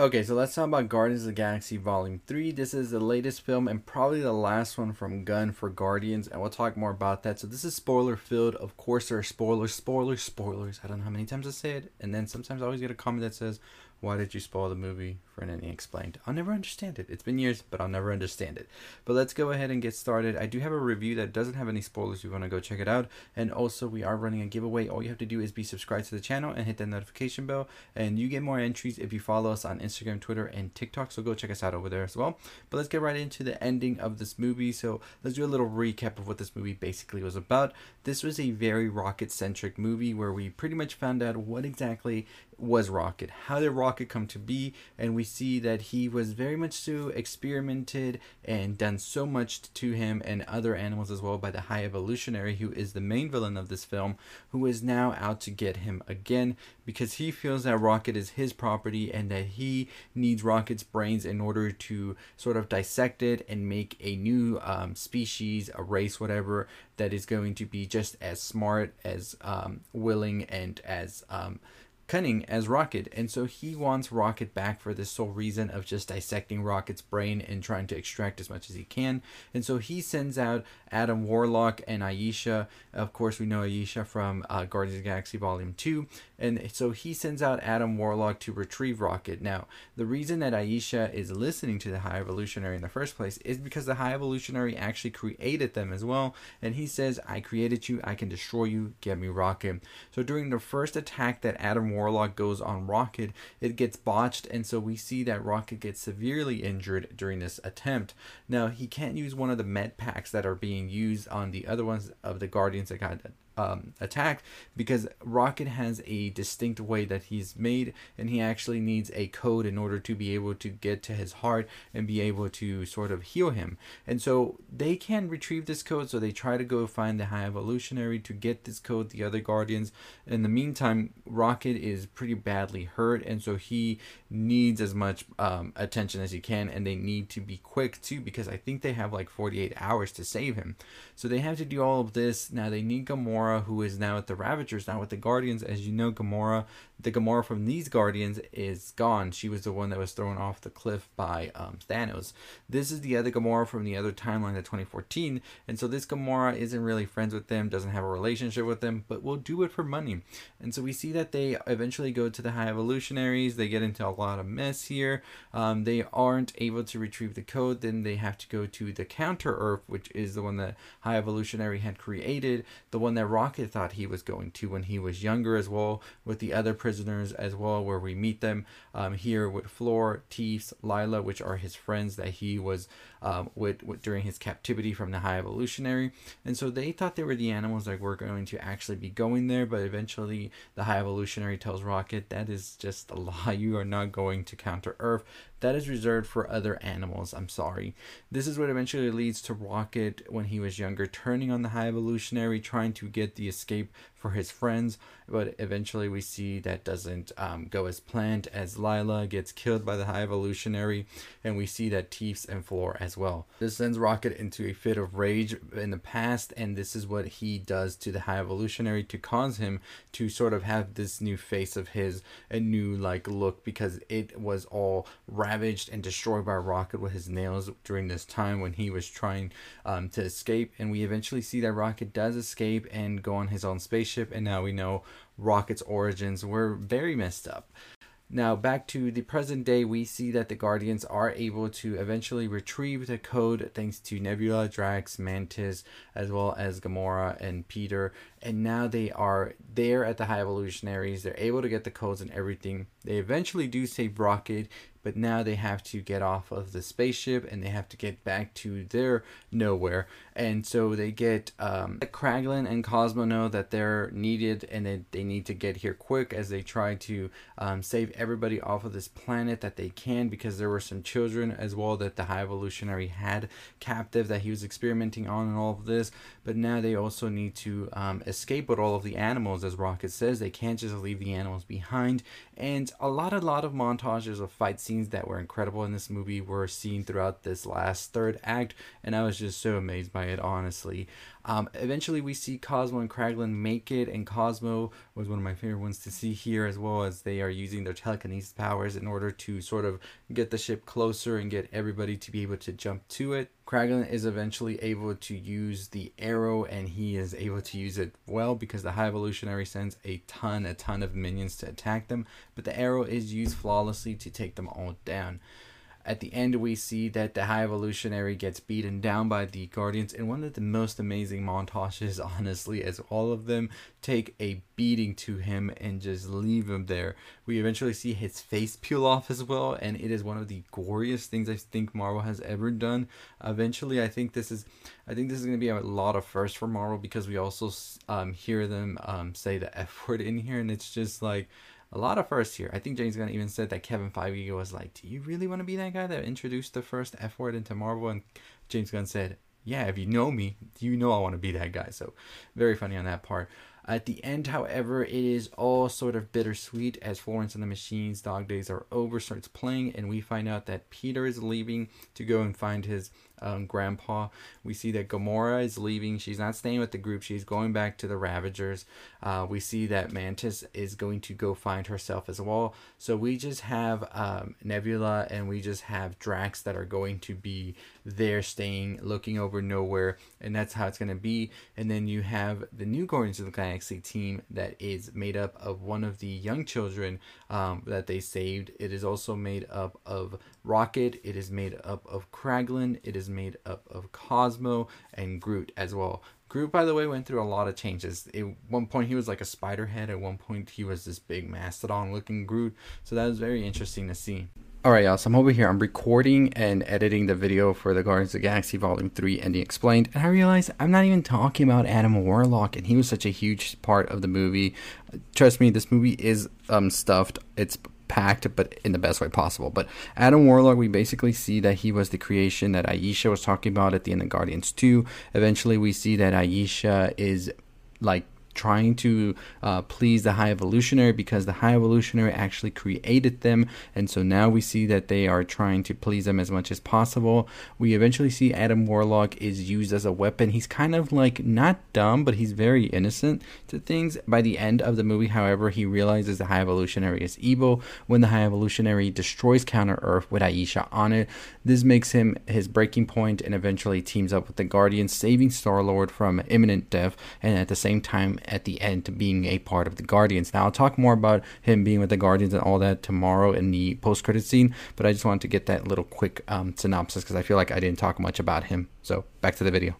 Okay, so let's talk about Guardians of the Galaxy Volume 3. This is the latest film and probably the last one from Gunn for Guardians, and we'll talk more about that. So, this is spoiler filled. Of course, there are spoilers, spoilers, spoilers. I don't know how many times I say it. And then sometimes I always get a comment that says, why did you spoil the movie for anything explained? I'll never understand it. It's been years, but I'll never understand it. But let's go ahead and get started. I do have a review that doesn't have any spoilers. You want to go check it out. And also, we are running a giveaway. All you have to do is be subscribed to the channel and hit that notification bell. And you get more entries if you follow us on Instagram, Twitter, and TikTok. So go check us out over there as well. But let's get right into the ending of this movie. So let's do a little recap of what this movie basically was about. This was a very rocket centric movie where we pretty much found out what exactly was Rocket. How did Rocket come to be? And we see that he was very much so experimented and done so much to him and other animals as well by the High Evolutionary, who is the main villain of this film, who is now out to get him again because he feels that Rocket is his property and that he needs Rocket's brains in order to sort of dissect it and make a new um, species, a race, whatever, that is going to be just as smart, as um, willing, and as um, cunning as Rocket, and so he wants Rocket back for this sole reason of just dissecting Rocket's brain and trying to extract as much as he can. And so he sends out Adam Warlock and Ayesha. Of course, we know Ayesha from uh, Guardians of the Galaxy Volume 2. And so he sends out Adam Warlock to retrieve Rocket. Now, the reason that Ayesha is listening to the High Evolutionary in the first place is because the High Evolutionary actually created them as well. And he says, I created you, I can destroy you, get me Rocket. So during the first attack that Adam Warlock Warlock goes on Rocket, it gets botched, and so we see that Rocket gets severely injured during this attempt. Now, he can't use one of the med packs that are being used on the other ones of the Guardians that got um, attacked because Rocket has a distinct way that he's made, and he actually needs a code in order to be able to get to his heart and be able to sort of heal him. And so they can retrieve this code, so they try to go find the High Evolutionary to get this code. The other Guardians, in the meantime, Rocket is pretty badly hurt, and so he needs as much um, attention as he can, and they need to be quick too because I think they have like 48 hours to save him. So they have to do all of this. Now they need Gamora who is now at the Ravagers, now with the Guardians. As you know, Gamora, the Gamora from these Guardians is gone. She was the one that was thrown off the cliff by um, Thanos. This is the other Gamora from the other timeline of 2014, and so this Gamora isn't really friends with them, doesn't have a relationship with them, but will do it for money. And so we see that they eventually go to the High Evolutionaries. They get into a lot of mess here. Um, they aren't able to retrieve the code. Then they have to go to the Counter Earth, which is the one that High Evolutionary had created, the one that Rocket thought he was going to when he was younger as well, with the other prisoners as well, where we meet them um, here with Floor, Teefs, Lylla, which are his friends that he was um, with, with, during his captivity from the High Evolutionary. And so they thought they were the animals that were going to actually be going there, but eventually the High Evolutionary tells Rocket that is just a lie. You are not going to counter Earth. That is reserved for other animals. I'm sorry. This is what eventually leads to Rocket when he was younger, turning on the High Evolutionary, trying to get the escape for his friends, but eventually we see that doesn't um, go as planned as Lylla gets killed by the High Evolutionary, and we see that Teefs and Floor as well. This sends Rocket into a fit of rage in the past, and this is what he does to the High Evolutionary to cause him to sort of have this new face of his, a new like look because it was all ravaged and destroyed by Rocket with his nails during this time when he was trying um, to escape, and we eventually see that Rocket does escape and go on his own space spaceship, and now we know Rocket's origins were very messed up. Now, back to the present day, we see that the Guardians are able to eventually retrieve the code thanks to Nebula, Drax, Mantis, as well as Gamora and Peter. And now they are there at the High Evolutionaries. They're able to get the codes and everything. They eventually do save Rocket, but now they have to get off of the spaceship and they have to get back to their Knowhere. And so they get um, Kraglin and Cosmo know that they're needed and they, they need to get here quick as they try to um, save everybody off of this planet that they can because there were some children as well that the High Evolutionary had captive that he was experimenting on and all of this. But now they also need to um, escape with all of the animals, as Rocket says. They can't just leave the animals behind. And a lot, a lot of montages of fight scenes scenes that were incredible in this movie were seen throughout this last third act, and I was just so amazed by it, honestly. Um, eventually, we see Cosmo and Kraglin make it, and Cosmo was one of my favorite ones to see here, as well as they are using their telekinesis powers in order to sort of get the ship closer and get everybody to be able to jump to it. Kraglin is eventually able to use the arrow, and he is able to use it well because the High Evolutionary sends a ton, a ton of minions to attack them, but the arrow is used flawlessly to take them all down. At the end, we see that the High Evolutionary gets beaten down by the Guardians in one of the most amazing montages, honestly, as all of them take a beating to him and just leave him there. We eventually see his face peel off as well, and it is one of the goriest things I think Marvel has ever done. Eventually, I think this is, I think this is going to be a lot of first for Marvel because we also um, hear them um, say the F word in here, and it's just like a lot of firsts here. I think James Gunn even said that Kevin Feige was like, "Do you really want to be that guy that introduced the first F word into Marvel?" And James Gunn said, "Yeah, if you know me, you know I want to be that guy." So, very funny on that part. At the end, however, it is all sort of bittersweet as Florence and the Machine's Dog Days are over, starts playing, and we find out that Peter is leaving to go and find his um, grandpa. We see that Gamora is leaving. She's not staying with the group. She's going back to the Ravagers. Uh, we see that Mantis is going to go find herself as well. So we just have um, Nebula and we just have Drax that are going to be there staying, looking over Knowhere. And that's how it's going to be. And then you have the new Guardians of the Galaxy team that is made up of one of the young children um, that they saved. It is also made up of Rocket. It is made up of Kraglin. It is made up of Cosmo and Groot as well. Groot, by the way, went through a lot of changes. At one point, he was like a spider head. At one point, he was this big mastodon looking Groot. So that was very interesting to see. Alright, y'all, so I'm over here. I'm recording and editing the video for the Guardians of the Galaxy Volume 3 Ending Explained, and I realized I'm not even talking about Adam Warlock, and he was such a huge part of the movie. Trust me, this movie is um, stuffed. It's packed, but in the best way possible. But Adam Warlock, we basically see that he was the creation that Ayesha was talking about at the end of Guardians 2. Eventually, we see that Ayesha is like trying to uh, please the high evolutionary because the high evolutionary actually created them. And so now we see that they are trying to please them as much as possible. We eventually see adam warlock is used as a weapon. He's kind of like not dumb but he's very innocent to things. By the end of the movie however he realizes the high evolutionary is evil. When the high evolutionary destroys counter earth with Ayesha on it this makes him his breaking point and eventually teams up with the guardians saving star lord from imminent death. And at the same time at the end to being a part of the Guardians. Now I'll talk more about him being with the Guardians and all that tomorrow in the post credit scene, but I just wanted to get that little quick um, synopsis because I feel like I didn't talk much about him. So back to the video.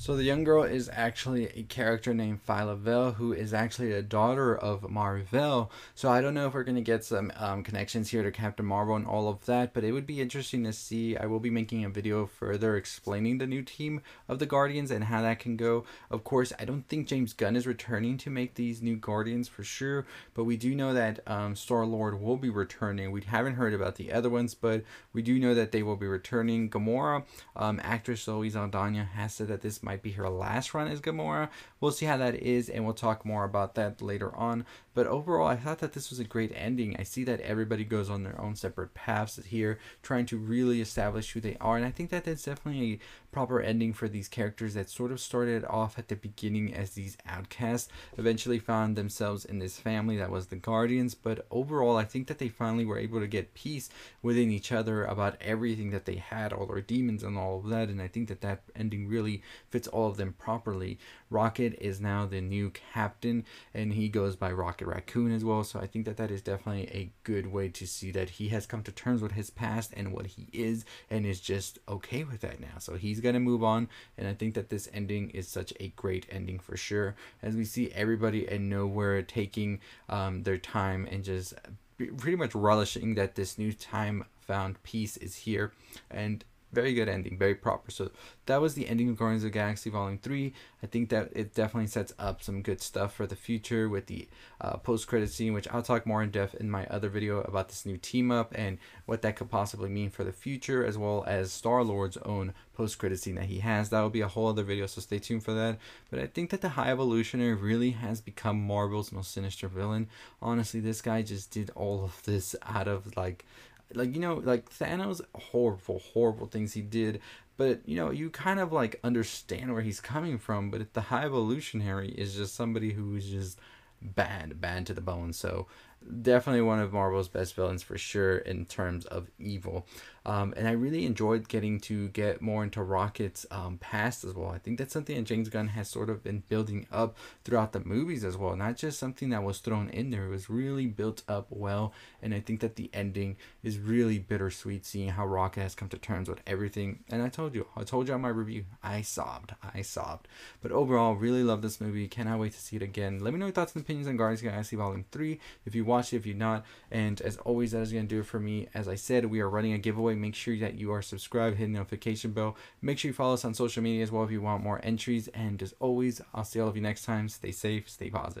So the young girl is actually a character named Phyla-Vell, who is actually a daughter of Mar-Vell. So I don't know if we're going to get some um, connections here to Captain Marvel and all of that, but it would be interesting to see. I will be making a video further explaining the new team of the Guardians and how that can go. Of course, I don't think James Gunn is returning to make these new Guardians for sure, but we do know that um, Star-Lord will be returning. We haven't heard about the other ones, but we do know that they will be returning. Gamora, um, actress Zoe Saldana, has said that this might might be her last run as Gamora. We'll see how that is, and we'll talk more about that later on. But overall, I thought that this was a great ending. I see that everybody goes on their own separate paths here, trying to really establish who they are, and I think that that's definitely a proper ending for these characters that sort of started off at the beginning as these outcasts, eventually found themselves in this family that was the Guardians. But overall, I think that they finally were able to get peace within each other about everything that they had, all their demons and all of that, and I think that that ending really fits all of them properly. Rocket is now the new captain, and he goes by Rocket Raccoon as well. So I think that that is definitely a good way to see that he has come to terms with his past and what he is, and is just okay with that now. So he's gonna move on, and I think that this ending is such a great ending for sure. As we see everybody and Knowhere taking um, their time and just pretty much relishing that this new time found peace is here and very good ending, very proper. So that was the ending of Guardians of Galaxy Volume 3. I think that it definitely sets up some good stuff for the future with the uh, post credit scene, which I'll talk more in depth in my other video about this new team up and what that could possibly mean for the future, as well as Star Lord's own post credit scene that he has. That will be a whole other video, so stay tuned for that. But I think that the High Evolutionary really has become Marvel's most sinister villain. Honestly, this guy just did all of this out of like like you know like Thanos horrible horrible things he did but you know you kind of like understand where he's coming from but the high evolutionary is just somebody who's just bad bad to the bone. So definitely one of Marvel's best villains for sure in terms of evil. Um, and I really enjoyed getting to get more into Rocket's um, past as well. I think that's something that James Gunn has sort of been building up throughout the movies as well, not just something that was thrown in there. It was really built up well, and I think that the ending is really bittersweet, seeing how Rocket has come to terms with everything. And I told you, I told you on my review, I sobbed, I sobbed. But overall, really love this movie. Cannot wait to see it again. Let me know your thoughts and opinions on Guardians of the Galaxy Volume Three. If you watched it, if you're not, and as always, that is gonna do it for me. As I said, we are running a giveaway. Make sure that you are subscribed, hit the notification bell. Make sure you follow us on social media as well if you want more entries. And as always, I'll see all of you next time. Stay safe, stay positive.